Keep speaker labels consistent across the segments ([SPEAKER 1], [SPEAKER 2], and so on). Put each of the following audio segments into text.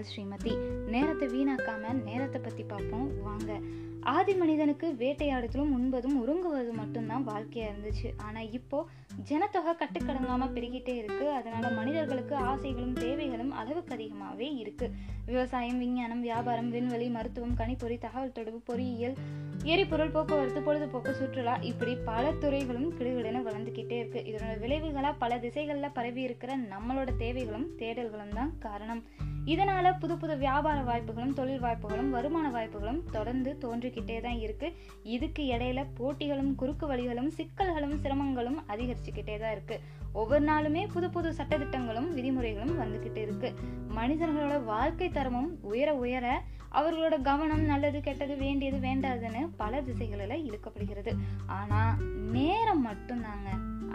[SPEAKER 1] உங்கள் ஸ்ரீமதி. நேரத்தை வீணாக்காம நேரத்தை பற்றி பார்ப்போம். வாங்க. ஆதி மனிதனுக்கு வேட்டையாடுதலும் உண்பதும் உறங்குவதும் மட்டும்தான் வாழ்க்கையாக இருந்துச்சு. ஆனால் இப்போ ஜனத்தொகை கட்டுக்கடங்காமல் பெருகிட்டே இருக்கு. அதனால மனிதர்களுக்கு ஆசைகளும் தேவைகளும் அளவுக்கு அதிகமாகவே இருக்கு. விவசாயம் விஞ்ஞானம் வியாபாரம் விண்வெளி மருத்துவம் கணிப்பொறி தகவல் தொடர்பு பொறியியல் எரிபொருள் போக்குவரத்து பொழுதுபோக்கு சுற்றுலா இப்படி பல துறைகளும் கிடுகிடன வளர்ந்துக்கிட்டே இருக்கு. இதனோட விளைவுகளாக பல திசைகளில் பரவி இருக்கிற நம்மளோட தேவைகளும் தேடல்களும் தான் காரணம். இதனால புது புது வியாபார வாய்ப்புகளும் தொழில் வாய்ப்புகளும் வருமான வாய்ப்புகளும் தொடர்ந்து தோன்றிக்கிட்டே தான் இருக்கு. இதுக்கு இடையில போட்டிகளும் குறுக்கு வழிகளும் சிக்கல்களும் சிரமங்களும் அதிகரிச்சுக்கிட்டே தான் இருக்கு. ஒவ்வொரு நாளுமே புது புது சட்டத்திட்டங்களும் விதிமுறைகளும் வந்துக்கிட்டு இருக்கு. மனிதர்களோட வாழ்க்கை தரமும் உயர உயர அவர்களோட கவனம் நல்லது கெட்டது வேண்டியது வேண்டாதுன்னு பல திசைகளில் இழுக்கப்படுகிறது. ஆனா நேரம் மட்டும்தாங்க.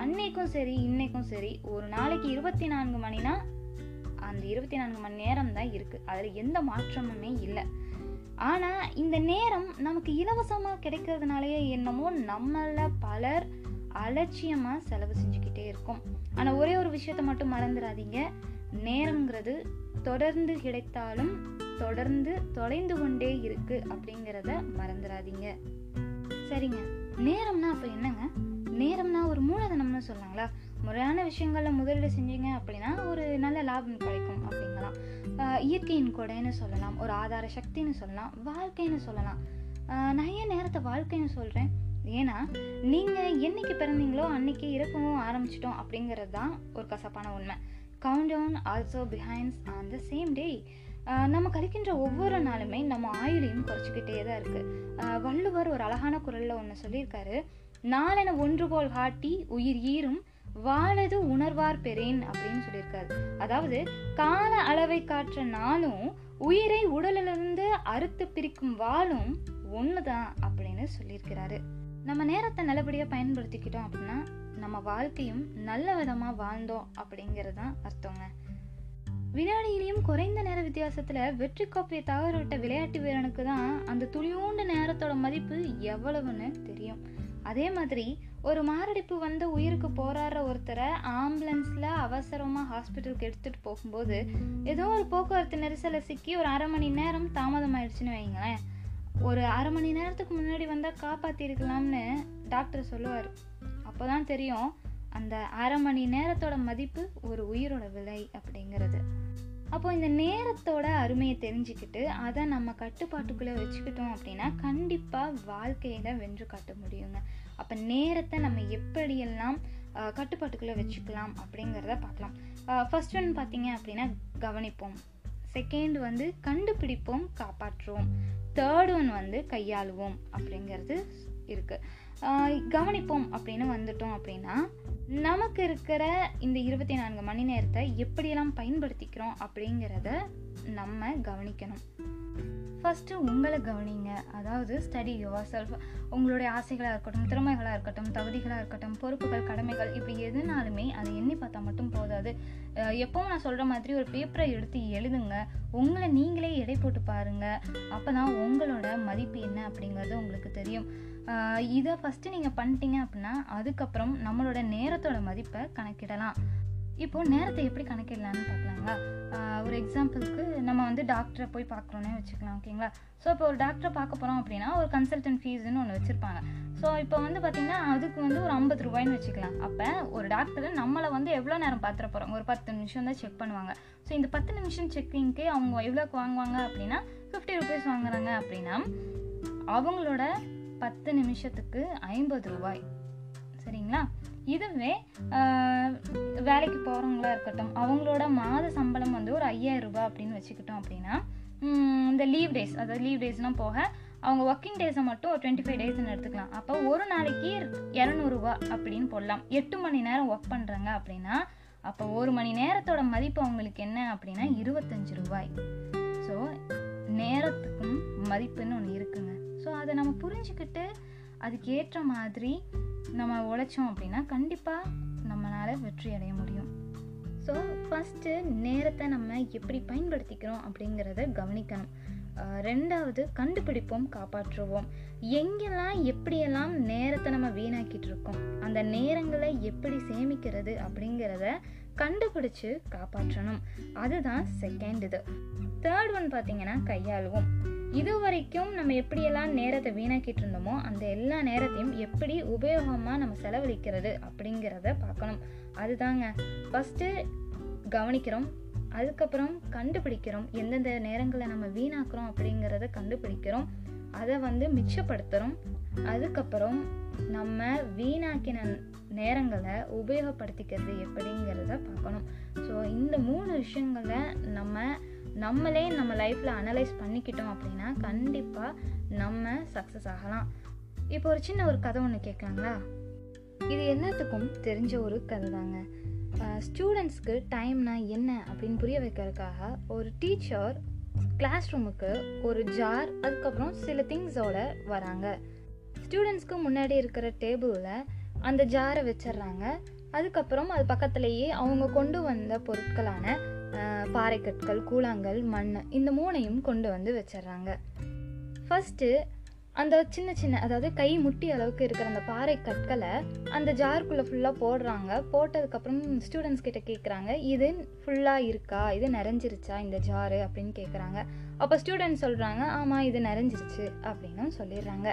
[SPEAKER 1] அன்னைக்கும் சரி இன்னைக்கும் சரி ஒரு நாளைக்கு இருபத்தி நான்கு மணினா அந்த இருபத்தி நான்கு மணி நேரம் தான் இருக்கு. அதுல எந்த மாற்றமுமே இல்லை. ஆனால் இந்த நேரம் நமக்கு இலவசமாக கிடைக்கிறதுனாலயே என்னமோ நம்மள பலர் அலட்சியமாக செலவு செஞ்சுக்கிட்டே இருக்கும். ஆனால் ஒரே ஒரு விஷயத்த மட்டும் மறந்துடாதீங்க நேரங்கிறது தொடர்ந்து கிடைத்தாலும் தொடர்ந்து தொலைந்து கொண்டே இருக்கு அப்படிங்கிறத மறந்துடாதீங்க சரிங்க. நேரம்னா அப்போ என்னங்க? நேரம்னா ஒரு மூலதனம்னு சொல்லாங்களா? முறையான விஷயங்களில் முதலீடு செஞ்சீங்க அப்படின்னா ஒரு நல்ல லாபம் கிடைக்கும் அப்படிங்கலாம். இயற்கையின் கொடைன்னு சொல்லலாம் ஒரு ஆதார சக்தின்னு சொல்லலாம் வாழ்க்கைன்னு சொல்லலாம். நான் ஏன் நேரத்தை வாழ்க்கைன்னு சொல்கிறேன் ஏன்னா நீங்கள் என்னைக்கு பிறந்தீங்களோ அன்னைக்கு இறக்கவும் ஆரம்பிச்சிட்டோம் அப்படிங்கிறது தான் ஒரு கசப்பான உண்மை. Countdown also behinds on the same day நம்ம கழிக்கின்ற ஒவ்வொரு நாளுமே நம்ம ஆயுளையும் குறைச்சிக்கிட்டே தான் இருக்குது வள்ளுவர் ஒரு அழகான குரலில் ஒன்று சொல்லியிருக்காரு. நாளென ஒன்று போல் காட்டி உயிர் ஈரும் வாழது உணர்வார் பெறேன் அப்படின்னு சொல்லியிருக்காரு. அதாவது கால அளவை காற்ற நாளும் உயிரை உடலிலிருந்து அறுத்து பிரிக்கும் வாளும் ஒண்ணுதான் அப்படின்னு சொல்லியிருக்கிறாரு. நம்ம நேரத்தை நல்லபடியா பயன்படுத்திக்கிட்டோம் அப்படின்னா நம்ம வாழ்க்கையும் நல்ல விதமா வாழ்ந்தோம் அப்படிங்கிறது தான் அர்த்தங்க. வினாடியிலையும் குறைந்த நேர வித்தியாசத்துல வெற்றி கோப்பையை தவறு விட்ட விளையாட்டு வீரனுக்கு தான் அந்த துளியூண்டு நேரத்தோட மதிப்பு எவ்வளவுன்னு தெரியும். அதே மாதிரி ஒரு மாரடைப்பு வந்த உயிருக்கு போராடுற ஒருத்தரை ஆம்புலன்ஸ்ல அவசரமா ஹாஸ்பிட்டலுக்கு எடுத்துட்டு போகும்போது ஏதோ ஒரு போக்குவரத்து நெரிசல சிக்கி ஒரு அரை மணி நேரம் தாமதம் ஆயிடுச்சுன்னு வைங்களேன். ஒரு அரை மணி நேரத்துக்கு முன்னாடி வந்தா காப்பாத்திருக்கலாம்னு டாக்டர் சொல்லுவார். அப்போதான் தெரியும் அந்த அரை மணி நேரத்தோட மதிப்பு ஒரு உயிரோட விலை அப்படிங்கிறது. அப்போ இந்த நேரத்தோட அருமையை தெரிஞ்சுக்கிட்டு அதை நம்ம கட்டுப்பாட்டுக்குள்ளே வச்சுக்கிட்டோம் அப்படின்னா கண்டிப்பாக வாழ்க்கையில் வென்று காட்ட முடியுங்க. அப்போ நேரத்தை நம்ம எப்படியெல்லாம் கட்டுப்பாட்டுக்குள்ளே வச்சுக்கலாம் அப்படிங்கிறத பார்க்கலாம். ஃபர்ஸ்ட் ஒன் பார்த்தீங்க அப்படின்னா கவனிப்போம். செகண்ட் வந்து கண்டுபிடிப்போம் காப்பாற்றுவோம். தேர்ட் ஒன் வந்து கையாளுவோம் அப்படிங்கிறது இருக்குது கவனிப்போம் அப்படின்னு வந்துட்டோம் அப்படின்னா நமக்கு இருக்கிற இந்த இருபத்தி நான்கு மணி நேரத்தை எப்படியெல்லாம் பயன்படுத்திக்கிறோம் அப்படிங்கிறத நம்ம கவனிக்கணும். ஃபஸ்ட்டு உங்களை கவனிங்க. அதாவது ஸ்டடி யுவர் செல்ஃப் உங்களுடைய ஆசைகளாக இருக்கட்டும் திறமைகளாக இருக்கட்டும் தகுதிகளாக இருக்கட்டும் பொறுப்புகள் கடமைகள் இப்படி எதுனாலுமே அதை எண்ணி பார்த்தா மட்டும் போதாது. எப்பவும் நான் சொல்கிற மாதிரி ஒரு பேப்பரை எடுத்து எழுதுங்க. உங்களை நீங்களே எடை போட்டு பாருங்க. அப்போ தான் உங்களோட மதிப்பு என்ன அப்படிங்கிறது உங்களுக்கு தெரியும். இதை ஃபஸ்ட்டு நீங்கள் பண்ணிட்டீங்க அப்படின்னா அதுக்கப்புறம் நம்மளோட நேரத்தோட மதிப்பை கணக்கிடலாம். இப்போ நேரத்தை எப்படி கணக்கிடலான்னு பார்க்கலாங்களா? ஒரு எக்ஸாம்பிளுக்கு நம்ம வந்து டாக்டரை போய் பார்க்குறோன்னே வச்சுக்கலாம் ஓகேங்களா? ஸோ இப்போ ஒரு டாக்டரை பார்க்க போகிறோம் அப்படின்னா ஒரு கன்சல்டன்ட் ஃபீஸ்னு ஒன்று வச்சுருப்பாங்க. ஸோ இப்போ வந்து பார்த்திங்கன்னா அதுக்கு வந்து ஒரு ஐம்பது ரூபாய்னு வச்சுக்கலாம். அப்போ ஒரு டாக்டர் நம்மளை வந்து எவ்வளோ நேரம் பார்த்துட போகிறோம் ஒரு பத்து நிமிஷம் தான் செக் பண்ணுவாங்க. ஸோ இந்த பத்து நிமிஷம் செக்கிங்க்கு அவங்க எவ்வளோக்கு வாங்குவாங்க அப்படின்னா ஃபிஃப்டி ருபீஸ் வாங்குறாங்க அப்படின்னா அவங்களோட பத்து நிமிஷத்துக்கு ஐம்பது ரூபாய். சரிங்களா? இதுவே வேலைக்கு போகிறவங்களா இருக்கட்டும் அவங்களோட மாத சம்பளம் வந்து ஒரு ஐயாயிரம் ரூபாய் அப்படின்னு வச்சுக்கிட்டோம் அப்படின்னா இந்த லீவ் டேஸ் அதாவது லீவ் டேஸ்லாம் போக அவங்க ஒர்க்கிங் டேஸை மட்டும் ஒரு டுவெண்ட்டி ஃபைவ் டேஸ்னு எடுத்துக்கலாம். அப்போ ஒரு நாளைக்கு இரநூறுபா அப்படின்னு போடலாம். எட்டு மணி நேரம் ஒர்க் பண்ணுறாங்க அப்படின்னா அப்போ ஒரு மணி நேரத்தோட மதிப்பு அவங்களுக்கு என்ன அப்படின்னா இருபத்தஞ்சு ரூபாய். ஸோ நேரத்துக்கும் மதிப்புன்னு ஒன்று இருக்குங்க. ஸோ அதை நம்ம புரிஞ்சுக்கிட்டு அதுக்கேற்ற மாதிரி நம்ம உழைச்சோம் அப்படின்னா கண்டிப்பாக நம்மளால் வெற்றி அடைய முடியும். ஸோ ஃபஸ்ட்டு நேரத்தை நம்ம எப்படி பயன்படுத்திக்கிறோம் அப்படிங்கிறத கவனிக்கணும். ரெண்டாவது கண்டுபிடிப்போம் காப்பாற்றுவோம். எங்கெல்லாம் எப்படியெல்லாம் நேரத்தை நம்ம வீணாக்கிட்டு இருக்கோம் அந்த நேரங்களை எப்படி சேமிக்கிறது அப்படிங்கிறத கண்டுபிடிச்சு காப்பாற்றணும். அதுதான் செகண்ட் இது. தேர்ட் ஒன் பார்த்தீங்கன்னா கையாளுவோம். இது வரைக்கும் நம்ம எப்படியெல்லாம் நேரத்தை வீணாக்கிட்டு இருந்தோமோ அந்த எல்லா நேரத்தையும் எப்படி உபயோகமாக நம்ம செலவழிக்கிறது அப்படிங்கிறத பார்க்கணும். அதுதாங்க. ஃபஸ்ட்டு கவனிக்கிறோம். அதுக்கப்புறம் கண்டுபிடிக்கிறோம். எந்தெந்த நேரங்களை நம்ம வீணாக்குறோம் அப்படிங்கிறத கண்டுபிடிக்கிறோம். அதை வந்து மிச்சப்படுத்துகிறோம் அதுக்கப்புறம் நம்ம வீணாக்கின நேரங்களை உபயோகப்படுத்திக்கிறது எப்படிங்கிறத பார்க்கணும். ஸோ இந்த மூணு விஷயங்களை நம்ம நம்மளே நம்ம லைஃப்பில் அனலைஸ் பண்ணிக்கிட்டோம் அப்படின்னா கண்டிப்பாக நம்ம சக்ஸஸ் ஆகலாம். இப்போ ஒரு சின்ன ஒரு கதை ஒன்று கேட்கலாங்களா? இது எல்லாத்துக்கும் தெரிஞ்ச ஒரு கதை தாங்க. ஸ்டூடெண்ட்ஸ்க்கு டைம்னா என்ன அப்படின்னு புரிய வைக்கிறதுக்காக ஒரு டீச்சர் கிளாஸ் ரூமுக்கு ஒரு ஜார் அதுக்கப்புறம் சில திங்ஸோட வராங்க. ஸ்டூடெண்ட்ஸ்க்கு முன்னாடி இருக்கிற டேபிளில் அந்த ஜாரை வச்சிடுறாங்க. அதுக்கப்புறம் அது பக்கத்துலேயே அவங்க கொண்டு வந்த பொருட்களான பாறைக்கற்கள் கூழாங்கல் மண் இந்த மூணையும் கொண்டு வந்து வச்சிடுறாங்க. ஃபஸ்ட்டு அந்த சின்ன சின்ன அதாவது கை முட்டி அளவுக்கு இருக்கிற அந்த பாறை கற்களை அந்த ஜாருக்குள்ளே ஃபுல்லாக போடுறாங்க. போட்டதுக்கப்புறம் ஸ்டூடெண்ட்ஸ் கிட்ட கேட்குறாங்க இது ஃபுல்லாக இருக்கா? இது நிறைஞ்சிருச்சா இந்த ஜாரு? அப்படின்னு கேட்குறாங்க அப்போ ஸ்டூடெண்ட்ஸ் சொல்கிறாங்க ஆமாம் இது நிறைஞ்சிருச்சு அப்படின்னு சொல்லிடுறாங்க.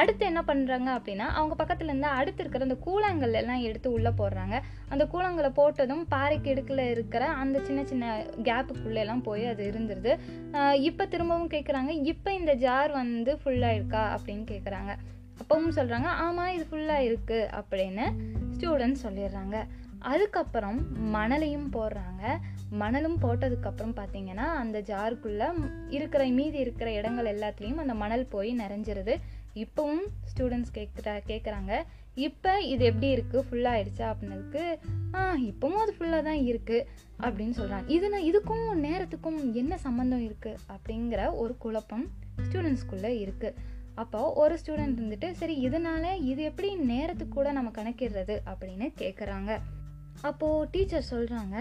[SPEAKER 1] அடுத்து என்ன பண்ணுறாங்க அப்படின்னா அவங்க பக்கத்தில் இருந்து அடுத்து இருக்கிற அந்த கூழாங்கல் எல்லாம் எடுத்து உள்ளே போடுறாங்க. அந்த கூழாங்கலை போட்டதும் பாறைக்கு இடுக்கில் இருக்கிற அந்த சின்ன சின்ன கேப்புக்குள்ளே எல்லாம் போய் அது இருந்துருது. இப்போ திரும்பவும் கேட்குறாங்க இப்போ இந்த ஜார் வந்து ஃபுல்லாக இருக்கா அப்படின்னு கேட்குறாங்க அப்பவும் சொல்கிறாங்க ஆமாம் இது ஃபுல்லாக இருக்குது அப்படின்னு ஸ்டூடெண்ட்ஸ் சொல்லிடுறாங்க. அதுக்கப்புறம் மணலையும் போடுறாங்க. மணலும் போட்டதுக்கப்புறம் பார்த்தீங்கன்னா அந்த ஜாருக்குள்ளே இருக்கிற மீதி இருக்கிற இடங்கள் எல்லாத்துலேயும் அந்த மணல் போய் நிறைஞ்சிருது. இப்போவும் ஸ்டூடெண்ட்ஸ் கேட்குற கேட்குறாங்க இப்போ இது எப்படி இருக்குது ஃபுல்லாகிடுச்சா அப்படின்னதுக்கு ஆ இப்போவும் அது ஃபுல்லாக தான் இருக்குது அப்படின்னு சொல்கிறாங்க இது நான் இதுக்கும் நேரத்துக்கும் என்ன சம்மந்தம் இருக்குது அப்படிங்கிற ஒரு குழப்பம் ஸ்டூடெண்ட்ஸ்குள்ளே இருக்குது அப்போ ஒரு ஸ்டூடெண்ட் இருந்துட்டு சரி இதனால இது எப்படி நேரத்துக்கு கூட நம்ம கணக்கிடுறது? அப்படின்னு கேட்குறாங்க அப்போது டீச்சர் சொல்கிறாங்க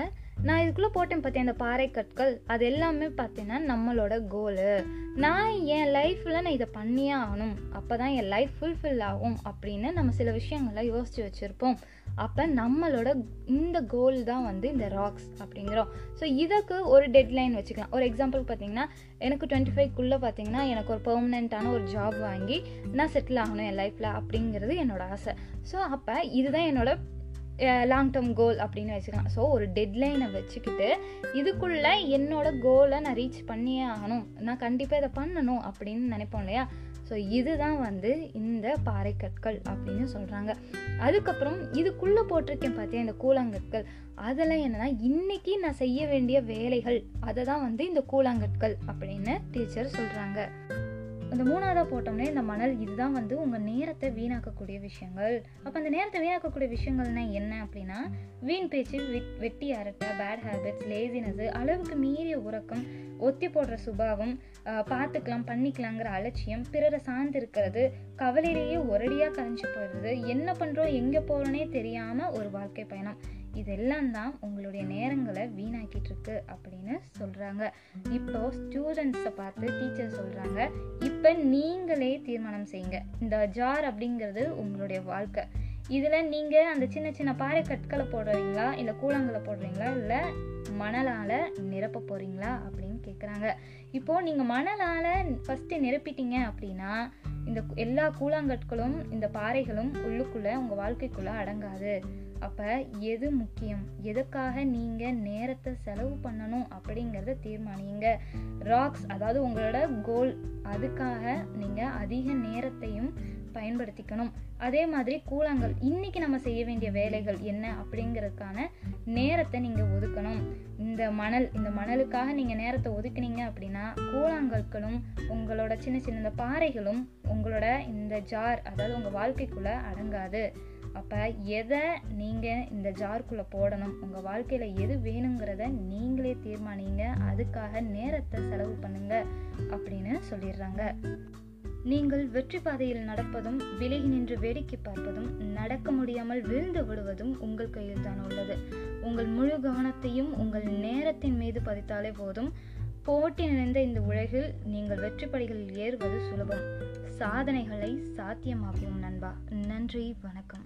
[SPEAKER 1] நான் இதுக்குள்ளே போட்டேன் பார்த்தேன் அந்த பாறை கற்கள்? அது எல்லாமே பார்த்தீங்கன்னா நம்மளோட கோலு நான் என் லைஃப்பில் நான் இதை பண்ணியே ஆகணும். அப்போ தான் என் லைஃப் ஃபுல்ஃபில் ஆகும். அப்படின்னு நம்ம சில விஷயங்களை யோசித்து வச்சுருப்போம். அப்போ நம்மளோட இந்த கோல் தான் வந்து இந்த ராக்ஸ் அப்படிங்கிறோம். ஸோ இதுக்கு ஒரு டெட்லைன் வச்சுக்கலாம். ஒரு எக்ஸாம்பிள் பார்த்தீங்கன்னா எனக்கு டுவெண்ட்டி ஃபைவ்க்குள்ளே பார்த்தீங்கன்னா எனக்கு ஒரு பெர்மனெண்ட்டான ஒரு ஜாப் வாங்கி நான் செட்டில் ஆகணும் என் லைஃப்பில் அப்படிங்கிறது என்னோட ஆசை. ஸோ அப்போ இதுதான் என்னோட லாங் டேர்ம் கோல் அப்படின்னு வச்சுக்கலாம். ஸோ ஒரு டெட்லைனை வச்சுக்கிட்டு இதுக்குள்ளே என்னோட கோலை நான் ரீச் பண்ணியே ஆகணும். நான் கண்டிப்பாக இதை பண்ணணும் அப்படின்னு நினைப்போம் இல்லையா? ஸோ இதுதான் வந்து இந்த பாறைக்கற்கள் அப்படின்னு சொல்கிறாங்க அதுக்கப்புறம் இதுக்குள்ளே போட்டிருக்கேன் பார்த்தியா இந்த கூழாங்கற்கள். அதெல்லாம் என்னன்னா இன்றைக்கி நான் செய்ய வேண்டிய வேலைகள் அதை தான் வந்து இந்த கூழாங்கற்கள் அப்படின்னு டீச்சர் சொல்கிறாங்க அந்த மூணாவதாக போட்டோம்னா இந்த மணல் இதுதான் வந்து உங்கள் நேரத்தை வீணாக்கக்கூடிய விஷயங்கள். அப்போ அந்த நேரத்தை வீணாக்கக்கூடிய விஷயங்கள்னா என்ன அப்படின்னா வீண் பேச்சு வெட் வெட்டி அரட்டை பேட் ஹேபிட்ஸ் லேசினஸ் அளவுக்கு மீறிய உறக்கம் ஒத்தி போடுற சுபாவம் பார்த்துக்கலாம் பண்ணிக்கலாங்கிற அலட்சியம் பிறரை சார்ந்து இருக்கிறது கவலையிலேயே ஒரடியாக கரைஞ்சி போயிடுறது என்ன பண்ணுறோம் எங்கே போகிறோன்னே தெரியாமல் ஒரு வாழ்க்கை பயணம். இதெல்லாம் தான் உங்களுடைய நேரங்களை வீணாக்கிட்டு இருக்கு அப்படின்னு சொல்கிறாங்க இப்போ ஸ்டூடெண்ட்ஸை பார்த்து டீச்சர் சொல்கிறாங்க இப்போ நீங்களே தீர்மானம் செய்யுங்க. இந்த ஜார் அப்படிங்கிறது உங்களுடைய வாழ்க்கை. இதில் நீங்கள் அந்த சின்ன சின்ன பாறை கற்களை போடுறீங்களா? இல்லை கூழாங்கலை போடுறீங்களா? இல்லை மணலால் நிரப்ப போகிறீங்களா அப்படின்னு கேட்குறாங்க இப்போது நீங்கள் மணலால் ஃபஸ்ட்டு நிரப்பிட்டீங்க அப்படின்னா இந்த எல்லா கூழாங்கற்களும் இந்த பாறைகளும் உள்ளுக்குள்ளே உங்கள் வாழ்க்கைக்குள்ளே அடங்காது. அப்போ எது முக்கியம்? எதுக்காக நீங்கள் நேரத்தை செலவு பண்ணணும் அப்படிங்கிறத தீர்மானிங்க ராக்ஸ் அதாவது உங்களோட கோல் அதுக்காக நீங்கள் அதிக நேரத்தையும் பயன்படுத்திக்கணும். அதே மாதிரி கூழாங்கல் இன்னைக்கு நம்ம செய்ய வேண்டிய வேலைகள் என்ன அப்படிங்கிறதுக்கான நேரத்தை நீங்கள் ஒதுக்கணும். இந்த மணல் இந்த மணலுக்காக நீங்கள் நேரத்தை ஒதுக்குனீங்க அப்படின்னா கூழாங்கற்களும் உங்களோட சின்ன சின்ன பாறைகளும் உங்களோட இந்த ஜார் அதாவது உங்கள் வாழ்க்கைக்குள்ளே அடங்காது. அப்போ எதை நீங்கள் இந்த ஜார்க்குள்ளே போடணும்? உங்கள் வாழ்க்கையில் எது வேணுங்கிறத நீங்களே தீர்மானிங்க. அதுக்காக நேரத்தை செலவு பண்ணுங்க அப்படின்னு சொல்லிடுறாங்க. நீங்கள் வெற்றி பாதையில் நடப்பதும் விலகி நின்று வேடிக்கை பார்ப்பதும் நடக்க முடியாமல் விழுந்து விடுவதும் உங்கள் கையில் தான் உள்ளது. உங்கள் முழு கவனத்தையும் உங்கள் நேரத்தின் மீது பதித்தாலே போதும். போட்டி நிறைந்த இந்த உலகில் நீங்கள் வெற்றி படிகளில் ஏறுவது சுலபம். சாதனைகளை சாத்தியமாகும் நண்பா. நன்றி வணக்கம்.